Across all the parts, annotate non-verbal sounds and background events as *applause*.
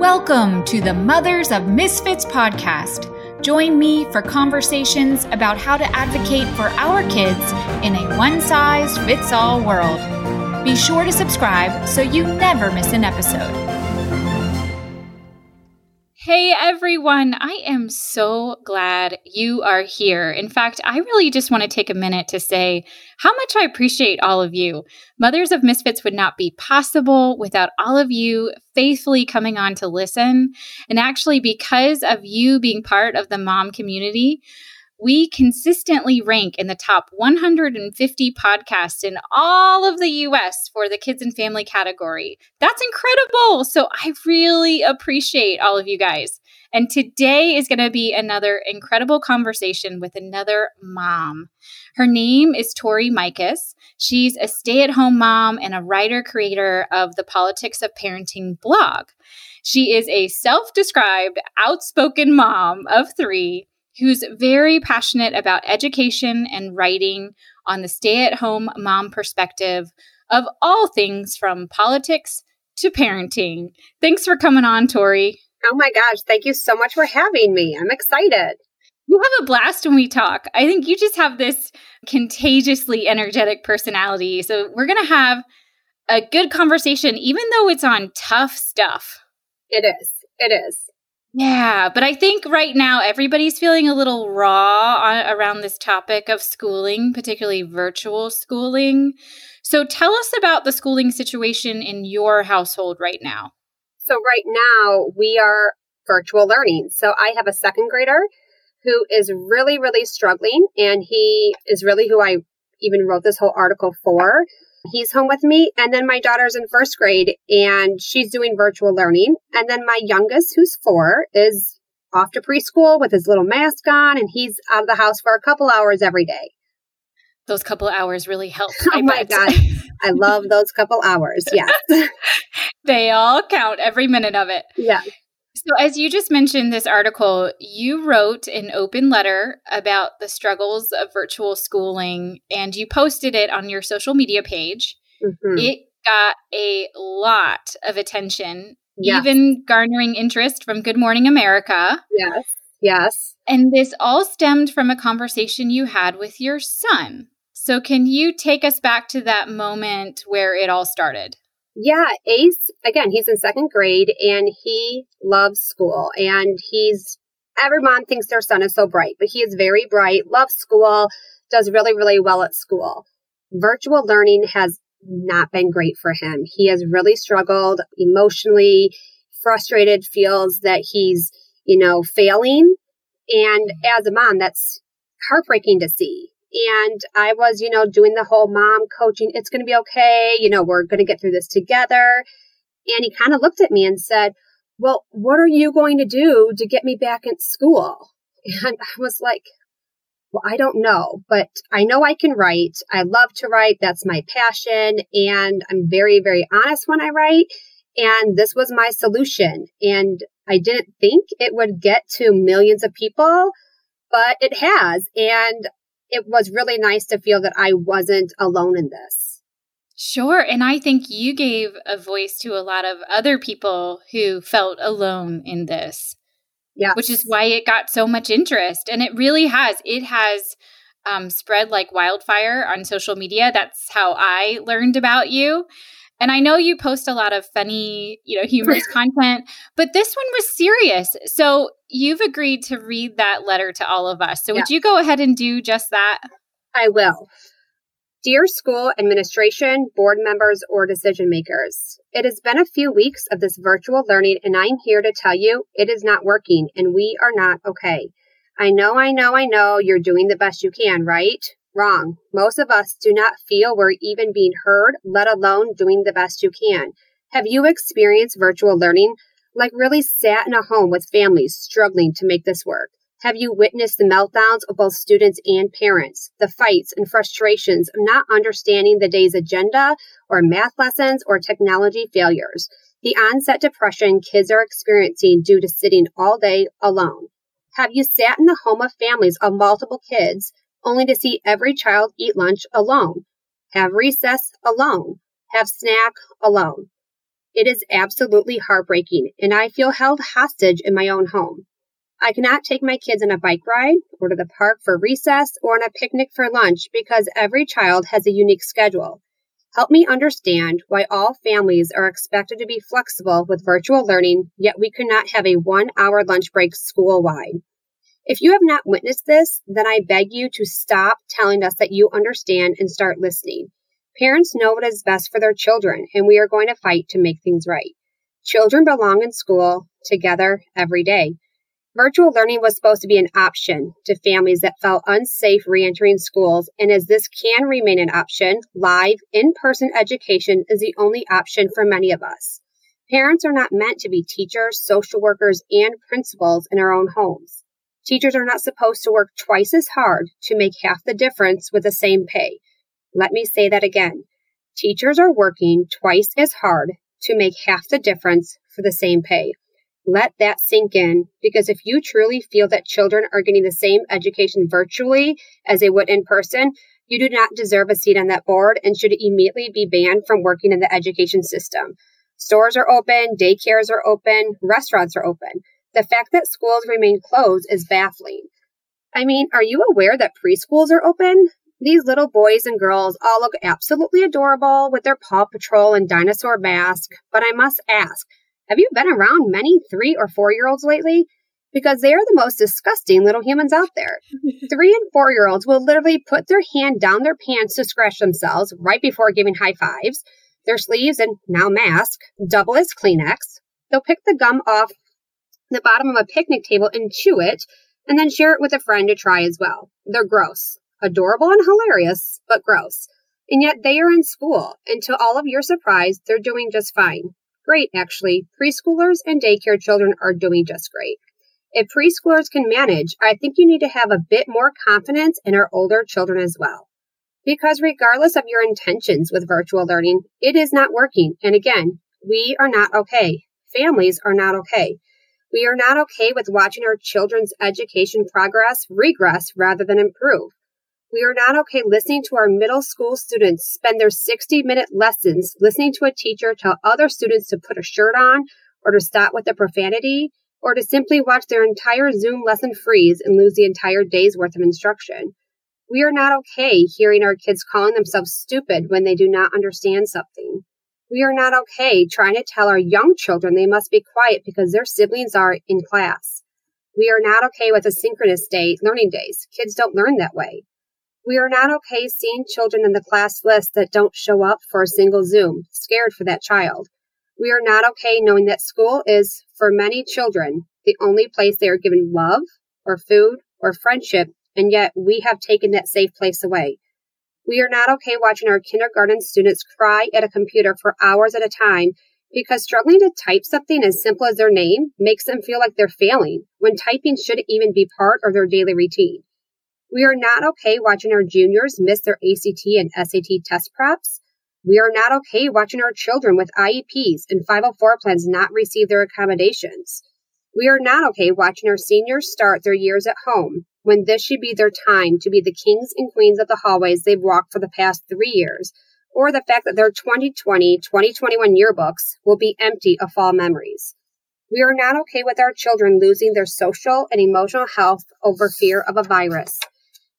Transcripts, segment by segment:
Welcome to the Mothers of Misfits podcast. Join me for conversations about how to advocate for our kids in a one size fits all world. Be sure to subscribe so you never miss an episode. Hey everyone, I am so glad you are here. In fact, I really just want to take a minute to say how much I appreciate all of you. Mothers of Misfits would not be possible without all of you faithfully coming on to listen. And actually, because of you being part of the mom community, we consistently rank in the top 150 podcasts in all of the US for the kids and family category. That's incredible. So I really appreciate all of you guys. And today is going to be another incredible conversation with another mom. Her name is Tori Mikus. She's a stay at home mom and a writer creator of the Politics of Parenting blog. She is a self described outspoken mom of three who's very passionate about education and writing on the stay at home mom perspective of all things from politics to parenting. Thanks for coming on, Tori. Oh my gosh, thank you so much for having me. I'm excited. You have a blast when we talk. I think you just have this contagiously energetic personality. So we're going to have a good conversation, even though it's on tough stuff. It is. It is. Yeah, but I think right now everybody's feeling a little raw on, around this topic of schooling, particularly virtual schooling. So tell us about the schooling situation in your household right now. So, right now we are virtual learning. So, I have a second grader who is really, really struggling, and he is really who I even wrote this whole article for. He's home with me. And then my daughter's in first grade and she's doing virtual learning. And then my youngest, who's four, is off to preschool with his little mask on and he's out of the house for a couple hours every day. Those couple hours really help. *laughs* oh my God. I love those couple hours. Yes. *laughs* they all count, every minute of it. Yeah. So, as you just mentioned this article, you wrote an open letter about the struggles of virtual schooling and you posted it on your social media page. Mm-hmm. It got a lot of attention, even garnering interest from Good Morning America. Yes. Yes. And this all stemmed from a conversation you had with your son. So, can you take us back to that moment where it all started? Yeah, Ace, again, he's in second grade and he loves school and he's, every mom thinks their son is so bright, but he is very bright, loves school, does really, really well at school. Virtual learning has not been great for him. He has really struggled emotionally, frustrated, feels that he's, you know, failing. And as a mom, that's heartbreaking to see. And I was, you know, doing the whole mom coaching. It's going to be okay. You know, we're going to get through this together. And he kind of looked at me and said, well, what are you going to do to get me back in school? *laughs* And I was like, well, I don't know, but I know I can write. I love to write. That's my passion. And I'm very, very honest when I write. And this was my solution. And I didn't think it would get to millions of people, but it has. And it was really nice to feel that I wasn't alone in this. Sure. And I think you gave a voice to a lot of other people who felt alone in this. Yeah. Which is why it got so much interest. And it really has. It has um, spread like wildfire on social media. That's how I learned about you. And I know you post a lot of funny, you know, humorous *laughs* content, but this one was serious. So you've agreed to read that letter to all of us. So yeah. would you go ahead and do just that? I will. Dear school administration, board members, or decision makers, it has been a few weeks of this virtual learning, and I'm here to tell you it is not working and we are not okay. I know, I know, I know you're doing the best you can, right? Wrong. Most of us do not feel we're even being heard, let alone doing the best you can. Have you experienced virtual learning? Like really sat in a home with families struggling to make this work? Have you witnessed the meltdowns of both students and parents, the fights and frustrations of not understanding the day's agenda or math lessons or technology failures? The onset depression kids are experiencing due to sitting all day alone. Have you sat in the home of families of multiple kids only to see every child eat lunch alone, have recess alone, have snack alone. It is absolutely heartbreaking, and I feel held hostage in my own home. I cannot take my kids on a bike ride or to the park for recess or on a picnic for lunch because every child has a unique schedule. Help me understand why all families are expected to be flexible with virtual learning, yet we could not have a one hour lunch break school wide. If you have not witnessed this, then I beg you to stop telling us that you understand and start listening. Parents know what is best for their children, and we are going to fight to make things right. Children belong in school together every day. Virtual learning was supposed to be an option to families that felt unsafe reentering schools, and as this can remain an option, live, in person education is the only option for many of us. Parents are not meant to be teachers, social workers, and principals in our own homes. Teachers are not supposed to work twice as hard to make half the difference with the same pay. Let me say that again. Teachers are working twice as hard to make half the difference for the same pay. Let that sink in because if you truly feel that children are getting the same education virtually as they would in person, you do not deserve a seat on that board and should immediately be banned from working in the education system. Stores are open, daycares are open, restaurants are open. The fact that schools remain closed is baffling. I mean, are you aware that preschools are open? These little boys and girls all look absolutely adorable with their Paw Patrol and dinosaur mask, but I must ask, have you been around many three or four year olds lately? Because they are the most disgusting little humans out there. *laughs* three and four year olds will literally put their hand down their pants to scratch themselves right before giving high fives. Their sleeves and now mask double as Kleenex. They'll pick the gum off the bottom of a picnic table and chew it, and then share it with a friend to try as well. They're gross. Adorable and hilarious, but gross. And yet they are in school, and to all of your surprise, they're doing just fine great, actually. Preschoolers and daycare children are doing just great. If preschoolers can manage, I think you need to have a bit more confidence in our older children as well. Because regardless of your intentions with virtual learning, it is not working. And again, we are not okay. Families are not okay. We are not okay with watching our children's education progress regress rather than improve. We are not okay listening to our middle school students spend their 60 minute lessons listening to a teacher tell other students to put a shirt on or to stop with the profanity or to simply watch their entire Zoom lesson freeze and lose the entire day's worth of instruction. We are not okay hearing our kids calling themselves stupid when they do not understand something. We are not okay trying to tell our young children they must be quiet because their siblings are in class. We are not okay with asynchronous day learning days. Kids don't learn that way. We are not okay seeing children in the class list that don't show up for a single Zoom, scared for that child. We are not okay knowing that school is, for many children, the only place they are given love or food or friendship, and yet we have taken that safe place away. We are not okay watching our kindergarten students cry at a computer for hours at a time because struggling to type something as simple as their name makes them feel like they're failing when typing shouldn't even be part of their daily routine. We are not okay watching our juniors miss their ACT and SAT test preps. We are not okay watching our children with IEPs and 504 plans not receive their accommodations. We are not okay watching our seniors start their years at home when this should be their time to be the kings and queens of the hallways they've walked for the past three years, or the fact that their 2020 2021 yearbooks will be empty of fall memories. We are not okay with our children losing their social and emotional health over fear of a virus.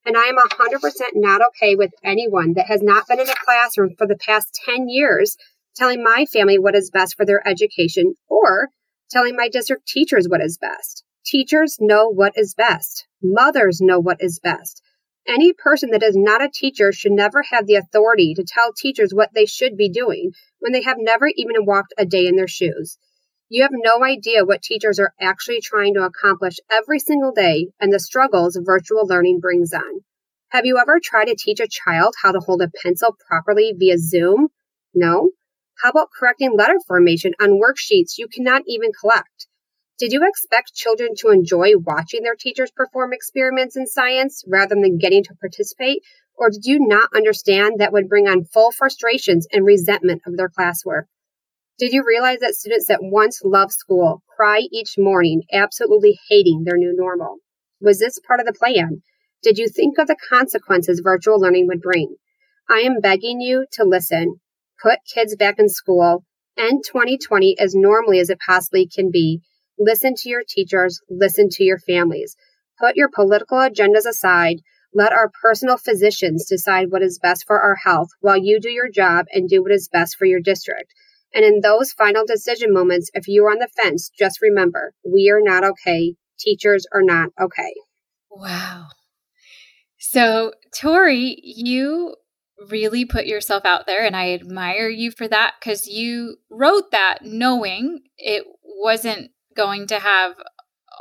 And I am 100% not okay with anyone that has not been in a classroom for the past 10 years telling my family what is best for their education or telling my district teachers what is best. Teachers know what is best. Mothers know what is best. Any person that is not a teacher should never have the authority to tell teachers what they should be doing when they have never even walked a day in their shoes. You have no idea what teachers are actually trying to accomplish every single day and the struggles virtual learning brings on. Have you ever tried to teach a child how to hold a pencil properly via Zoom? No? How about correcting letter formation on worksheets you cannot even collect? Did you expect children to enjoy watching their teachers perform experiments in science rather than getting to participate? Or did you not understand that would bring on full frustrations and resentment of their classwork? Did you realize that students that once loved school cry each morning, absolutely hating their new normal? Was this part of the plan? Did you think of the consequences virtual learning would bring? I am begging you to listen. Put kids back in school. End 2020 as normally as it possibly can be. Listen to your teachers, listen to your families. Put your political agendas aside. Let our personal physicians decide what is best for our health while you do your job and do what is best for your district. And in those final decision moments, if you are on the fence, just remember we are not okay. Teachers are not okay. Wow. So, Tori, you really put yourself out there, and I admire you for that because you wrote that knowing it wasn't going to have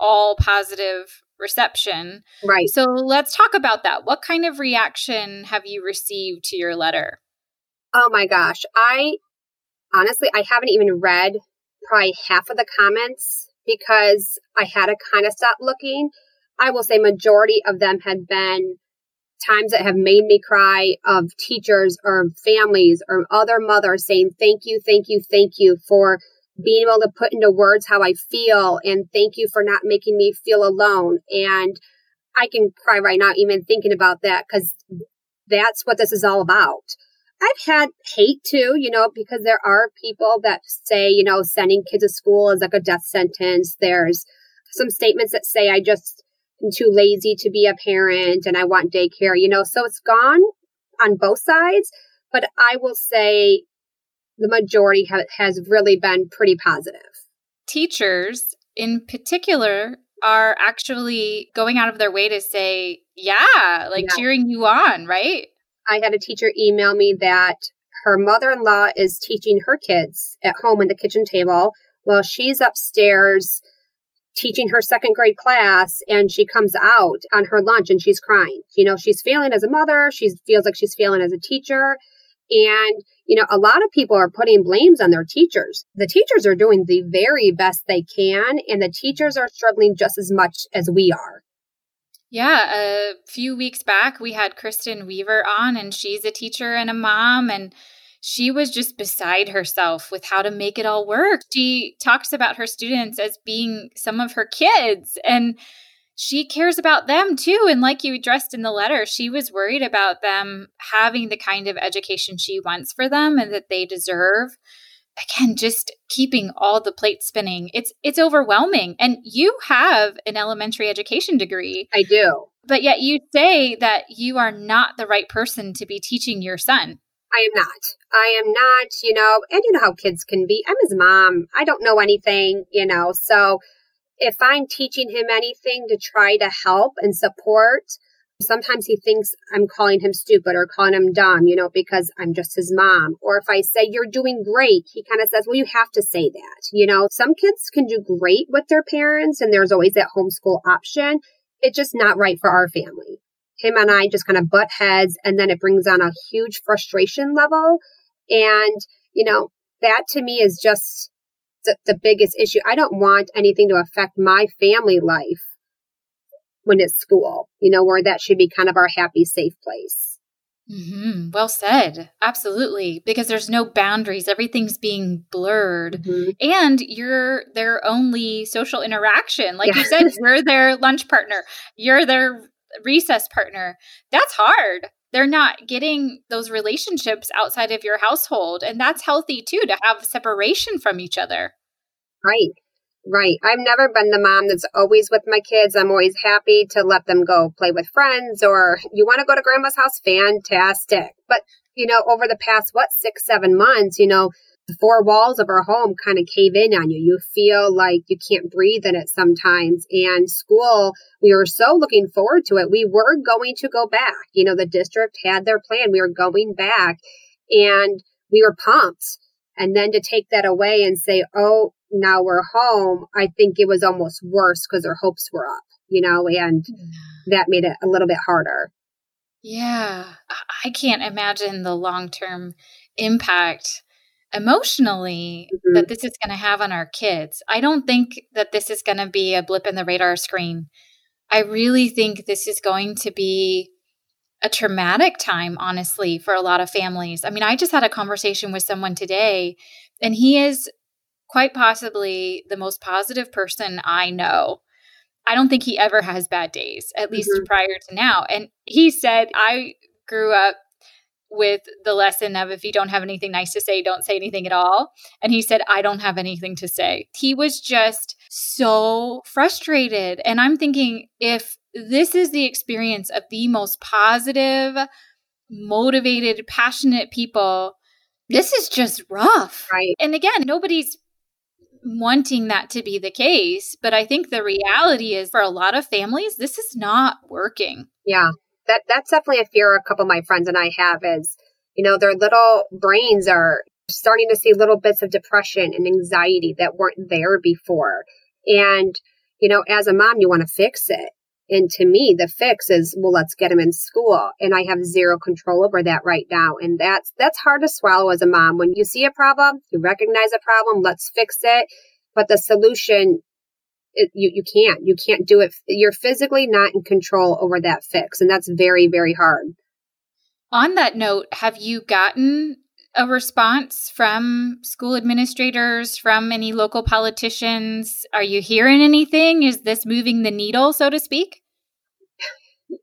all positive reception. Right. So, let's talk about that. What kind of reaction have you received to your letter? Oh my gosh. I honestly, I haven't even read probably half of the comments because I had to kind of stop looking. I will say majority of them had been times that have made me cry of teachers or families or other mothers saying thank you, thank you, thank you for being able to put into words how I feel and thank you for not making me feel alone. And I can cry right now even thinking about that because that's what this is all about. I've had hate too, you know, because there are people that say, you know, sending kids to school is like a death sentence. There's some statements that say, I just too lazy to be a parent and I want daycare, you know, so it's gone on both sides. But I will say the majority ha- has really been pretty positive. Teachers in particular are actually going out of their way to say, yeah, like yeah. cheering you on, right? I had a teacher email me that her mother in law is teaching her kids at home at the kitchen table while she's upstairs teaching her second grade class and she comes out on her lunch and she's crying. You know, she's failing as a mother, she feels like she's failing as a teacher. And, you know, a lot of people are putting blames on their teachers. The teachers are doing the very best they can, and the teachers are struggling just as much as we are. Yeah, a few weeks back, we had Kristen Weaver on, and she's a teacher and a mom, and she was just beside herself with how to make it all work. She talks about her students as being some of her kids, and she cares about them too. And like you addressed in the letter, she was worried about them having the kind of education she wants for them and that they deserve again just keeping all the plates spinning it's it's overwhelming and you have an elementary education degree i do but yet you say that you are not the right person to be teaching your son i am not i am not you know and you know how kids can be i'm his mom i don't know anything you know so if i'm teaching him anything to try to help and support Sometimes he thinks I'm calling him stupid or calling him dumb, you know, because I'm just his mom. Or if I say, you're doing great, he kind of says, well, you have to say that. You know, some kids can do great with their parents and there's always that homeschool option. It's just not right for our family. Him and I just kind of butt heads and then it brings on a huge frustration level. And, you know, that to me is just the, the biggest issue. I don't want anything to affect my family life when it's school, you know, where that should be kind of our happy, safe place. Mm-hmm. Well said. Absolutely. Because there's no boundaries. Everything's being blurred. Mm-hmm. And you're their only social interaction. Like yeah. you said, you're their lunch partner, you're their recess partner. That's hard. They're not getting those relationships outside of your household. And that's healthy too, to have separation from each other. Right. Right. I've never been the mom that's always with my kids. I'm always happy to let them go play with friends or you want to go to grandma's house? Fantastic. But, you know, over the past, what, six, seven months, you know, the four walls of our home kind of cave in on you. You feel like you can't breathe in it sometimes. And school, we were so looking forward to it. We were going to go back. You know, the district had their plan. We were going back and we were pumped. And then to take that away and say, oh, now we're home, I think it was almost worse because our hopes were up, you know, and that made it a little bit harder. Yeah. I can't imagine the long term impact emotionally mm-hmm. that this is going to have on our kids. I don't think that this is going to be a blip in the radar screen. I really think this is going to be a traumatic time, honestly, for a lot of families. I mean, I just had a conversation with someone today, and he is quite possibly the most positive person I know. I don't think he ever has bad days, at least mm-hmm. prior to now. And he said, I grew up with the lesson of if you don't have anything nice to say, don't say anything at all. And he said, I don't have anything to say. He was just so frustrated. And I'm thinking, if this is the experience of the most positive, motivated, passionate people, this is just rough. Right. And again, nobody's wanting that to be the case. But I think the reality is for a lot of families, this is not working. Yeah. That that's definitely a fear a couple of my friends and I have is, you know, their little brains are starting to see little bits of depression and anxiety that weren't there before. And, you know, as a mom, you want to fix it. And to me, the fix is, well, let's get them in school. And I have zero control over that right now. And that's, that's hard to swallow as a mom. When you see a problem, you recognize a problem, let's fix it. But the solution, it, you, you can't, you can't do it. You're physically not in control over that fix. And that's very, very hard. On that note, have you gotten a response from school administrators, from any local politicians? Are you hearing anything? Is this moving the needle, so to speak?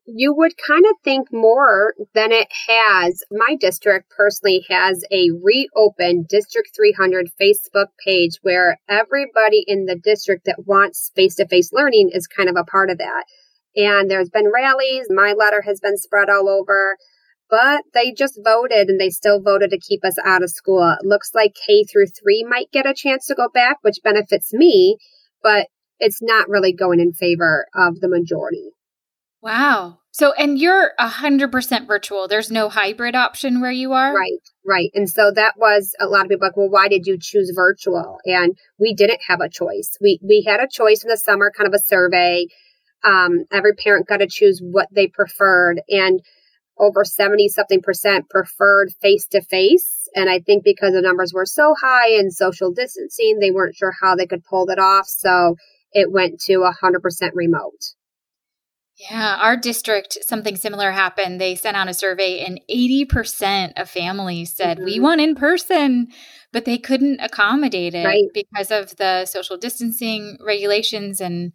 You would kind of think more than it has. My district personally has a reopened District 300 Facebook page where everybody in the district that wants face to face learning is kind of a part of that. And there's been rallies. My letter has been spread all over but they just voted and they still voted to keep us out of school. It looks like K through three might get a chance to go back, which benefits me, but it's not really going in favor of the majority. Wow. So, and you're 100% virtual. There's no hybrid option where you are? Right, right. And so that was a lot of people like, well, why did you choose virtual? And we didn't have a choice. We, we had a choice in the summer, kind of a survey. Um, every parent got to choose what they preferred. And over 70 something percent preferred face to face. And I think because the numbers were so high in social distancing, they weren't sure how they could pull that off. So it went to 100% remote. Yeah, our district, something similar happened. They sent out a survey, and 80% of families said, mm-hmm. We want in person, but they couldn't accommodate it right. because of the social distancing regulations and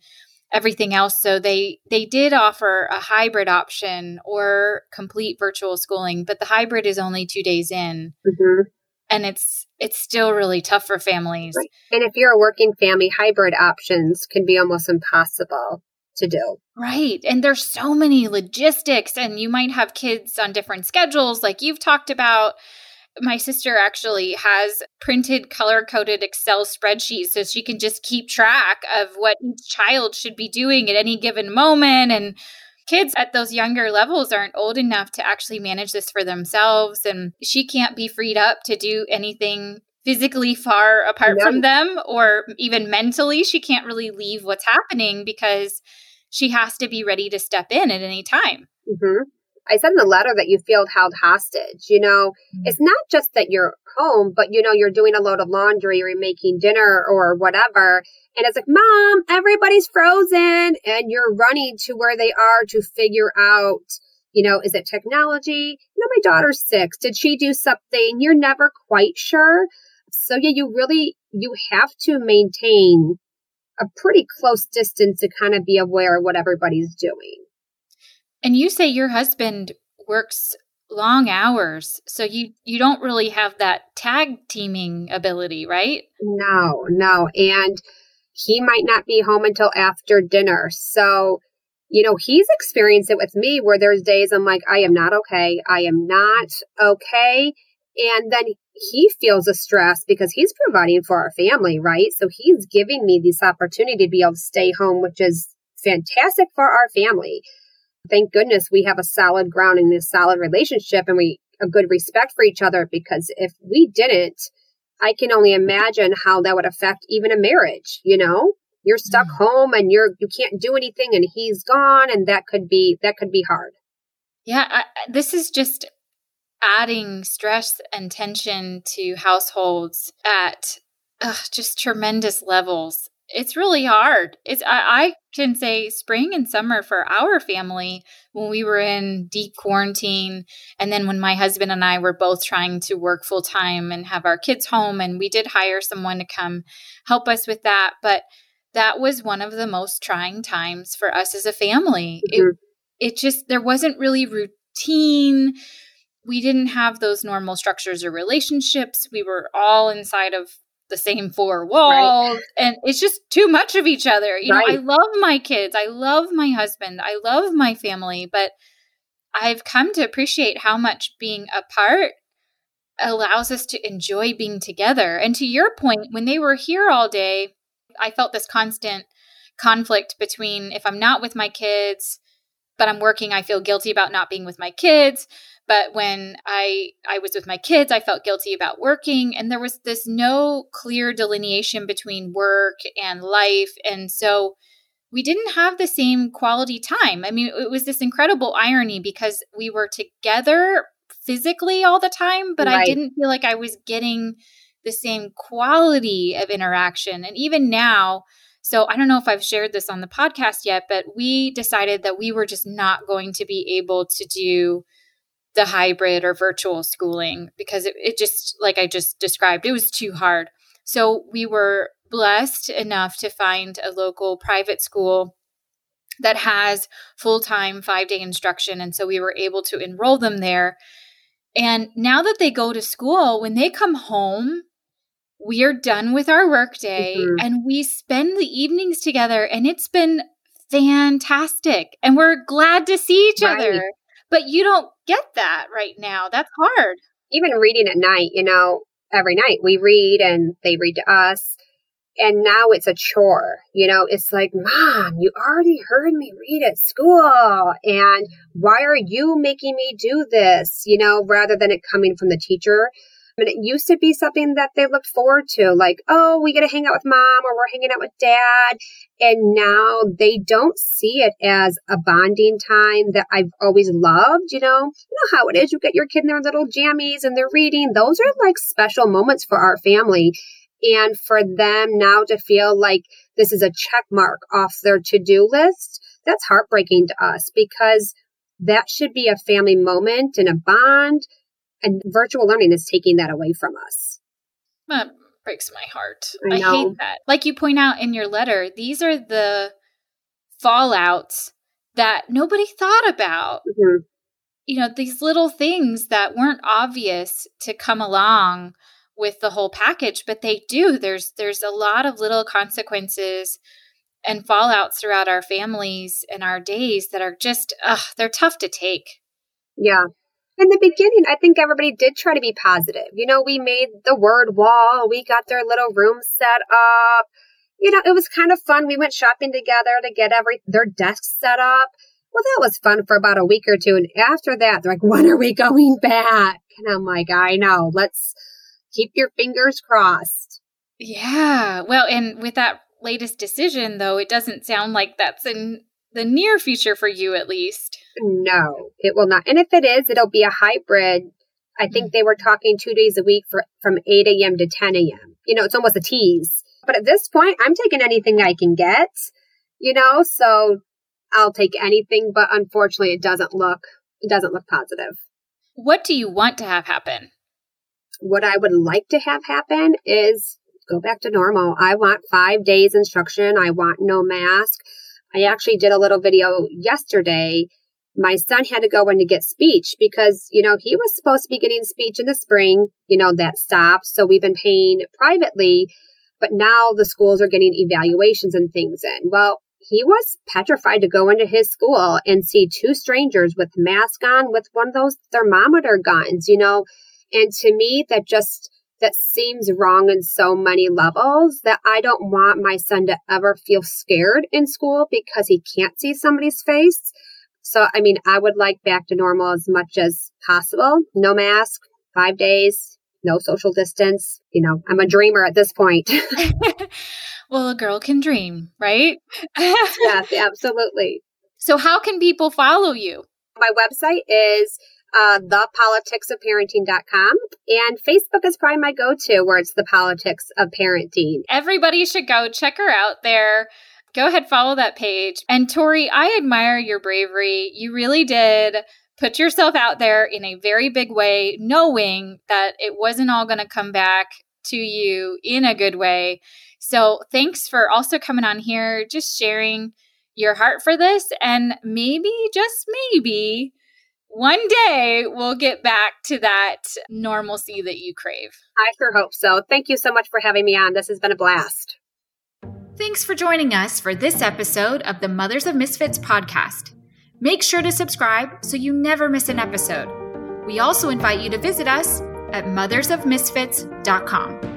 everything else so they they did offer a hybrid option or complete virtual schooling but the hybrid is only two days in mm-hmm. and it's it's still really tough for families right. and if you're a working family hybrid options can be almost impossible to do right and there's so many logistics and you might have kids on different schedules like you've talked about my sister actually has printed color coded Excel spreadsheets so she can just keep track of what each child should be doing at any given moment. And kids at those younger levels aren't old enough to actually manage this for themselves. And she can't be freed up to do anything physically far apart from them or even mentally. She can't really leave what's happening because she has to be ready to step in at any time. Mm-hmm. I said in the letter that you feel held hostage. You know, mm-hmm. it's not just that you're home, but you know, you're doing a load of laundry or you're making dinner or whatever. And it's like, mom, everybody's frozen. And you're running to where they are to figure out, you know, is it technology? You know, my daughter's six. Did she do something? You're never quite sure. So yeah, you really, you have to maintain a pretty close distance to kind of be aware of what everybody's doing. And you say your husband works long hours, so you you don't really have that tag teaming ability, right? No, no, and he might not be home until after dinner. So, you know, he's experienced it with me where there's days I'm like, I am not okay. I am not okay. And then he feels a stress because he's providing for our family, right? So he's giving me this opportunity to be able to stay home, which is fantastic for our family thank goodness we have a solid ground in this solid relationship and we a good respect for each other because if we didn't, I can only imagine how that would affect even a marriage, you know? You're stuck mm. home and you're you can't do anything and he's gone and that could be that could be hard. Yeah, I, this is just adding stress and tension to households at ugh, just tremendous levels it's really hard. It's I, I, can say spring and summer for our family when we were in deep quarantine, and then when my husband and I were both trying to work full time and have our kids home, and we did hire someone to come help us with that, but that was one of the most trying times for us as a family. Mm-hmm. It it just there wasn't really routine we didn't have those normal structures or relationships. We were all inside of the same four walls right. and it's just too much of each other. You right. know, I love my kids. I love my husband. I love my family, but I've come to appreciate how much being apart allows us to enjoy being together. And to your point, when they were here all day, I felt this constant conflict between if I'm not with my kids, but I'm working, I feel guilty about not being with my kids. But when I I was with my kids, I felt guilty about working and there was this no clear delineation between work and life and so we didn't have the same quality time. I mean, it was this incredible irony because we were together physically all the time, but right. I didn't feel like I was getting the same quality of interaction. And even now, so I don't know if I've shared this on the podcast yet, but we decided that we were just not going to be able to do the hybrid or virtual schooling because it, it just, like I just described, it was too hard. So we were blessed enough to find a local private school that has full time five day instruction. And so we were able to enroll them there. And now that they go to school, when they come home, we are done with our workday mm-hmm. and we spend the evenings together. And it's been fantastic. And we're glad to see each right. other. But you don't get that right now. That's hard. Even reading at night, you know, every night we read and they read to us and now it's a chore. You know, it's like, Mom, you already heard me read at school. And why are you making me do this? You know, rather than it coming from the teacher. Mean, it used to be something that they looked forward to, like, oh, we get to hang out with mom or we're hanging out with dad. And now they don't see it as a bonding time that I've always loved. You know, you know how it is. You get your kid in their little jammies and they're reading. Those are like special moments for our family and for them now to feel like this is a check mark off their to do list, that's heartbreaking to us because that should be a family moment and a bond. And virtual learning is taking that away from us. That breaks my heart. I, I hate that. Like you point out in your letter, these are the fallouts that nobody thought about. Mm-hmm. You know, these little things that weren't obvious to come along with the whole package but they do there's there's a lot of little consequences and fallouts throughout our families and our days that are just ugh, they're tough to take yeah in the beginning i think everybody did try to be positive. You know we made the word wall we got their little room set up. You know it was kind of fun. We went shopping together to get every their desks set up. Well that was fun for about a week or two and after that they're like when are we going back? And i'm like i know. Let's keep your fingers crossed. Yeah. Well, and with that latest decision, though, it doesn't sound like that's in the near future for you, at least. No, it will not. And if it is, it'll be a hybrid. I think mm. they were talking two days a week for, from 8 a.m. to 10 a.m. You know, it's almost a tease. But at this point, I'm taking anything I can get, you know, so I'll take anything. But unfortunately, it doesn't look, it doesn't look positive. What do you want to have happen? what I would like to have happen is go back to normal. I want five days instruction. I want no mask. I actually did a little video yesterday. My son had to go in to get speech because, you know, he was supposed to be getting speech in the spring. You know, that stopped. So we've been paying privately, but now the schools are getting evaluations and things in. Well, he was petrified to go into his school and see two strangers with mask on with one of those thermometer guns, you know, and to me, that just, that seems wrong in so many levels that I don't want my son to ever feel scared in school because he can't see somebody's face. So, I mean, I would like back to normal as much as possible. No mask, five days, no social distance. You know, I'm a dreamer at this point. *laughs* *laughs* well, a girl can dream, right? *laughs* yes, absolutely. So, how can people follow you? My website is uh, thepoliticsofparenting.com. And Facebook is probably my go to where it's the politics of parenting. Everybody should go check her out there. Go ahead, follow that page. And Tori, I admire your bravery. You really did put yourself out there in a very big way, knowing that it wasn't all going to come back to you in a good way. So, thanks for also coming on here, just sharing your heart for this, and maybe, just maybe, one day we'll get back to that normalcy that you crave. I sure hope so. Thank you so much for having me on. This has been a blast. Thanks for joining us for this episode of the Mothers of Misfits podcast. Make sure to subscribe so you never miss an episode. We also invite you to visit us at mothersofmisfits.com.